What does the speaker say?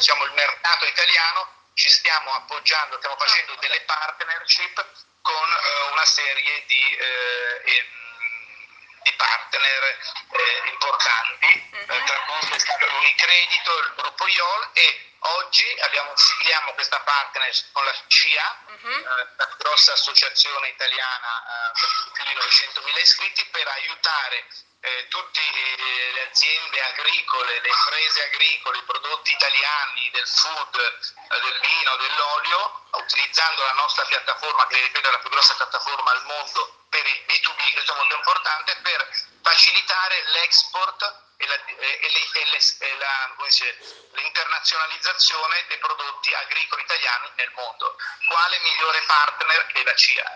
diciamo, il mercato italiano, ci stiamo appoggiando, stiamo facendo delle partnership con eh, una serie di, eh, di partner eh, importanti, uh-huh. tra cui è stato l'Unicredito, il gruppo IOL e Oggi abbiamo, sigliamo questa partnership con la CIA, uh-huh. eh, la grossa associazione italiana con più di 900.000 iscritti, per aiutare eh, agricole, le imprese agricole, i prodotti italiani del food, eh, del vino, dell'olio, utilizzando la nostra piattaforma, che ripeto è la più grossa piattaforma al mondo per il B2B, questo è molto importante, per facilitare l'export e, la, e, le, e, le, e la, dice, l'internazionalizzazione dei prodotti agricoli italiani nel mondo. Quale migliore partner che la CIA?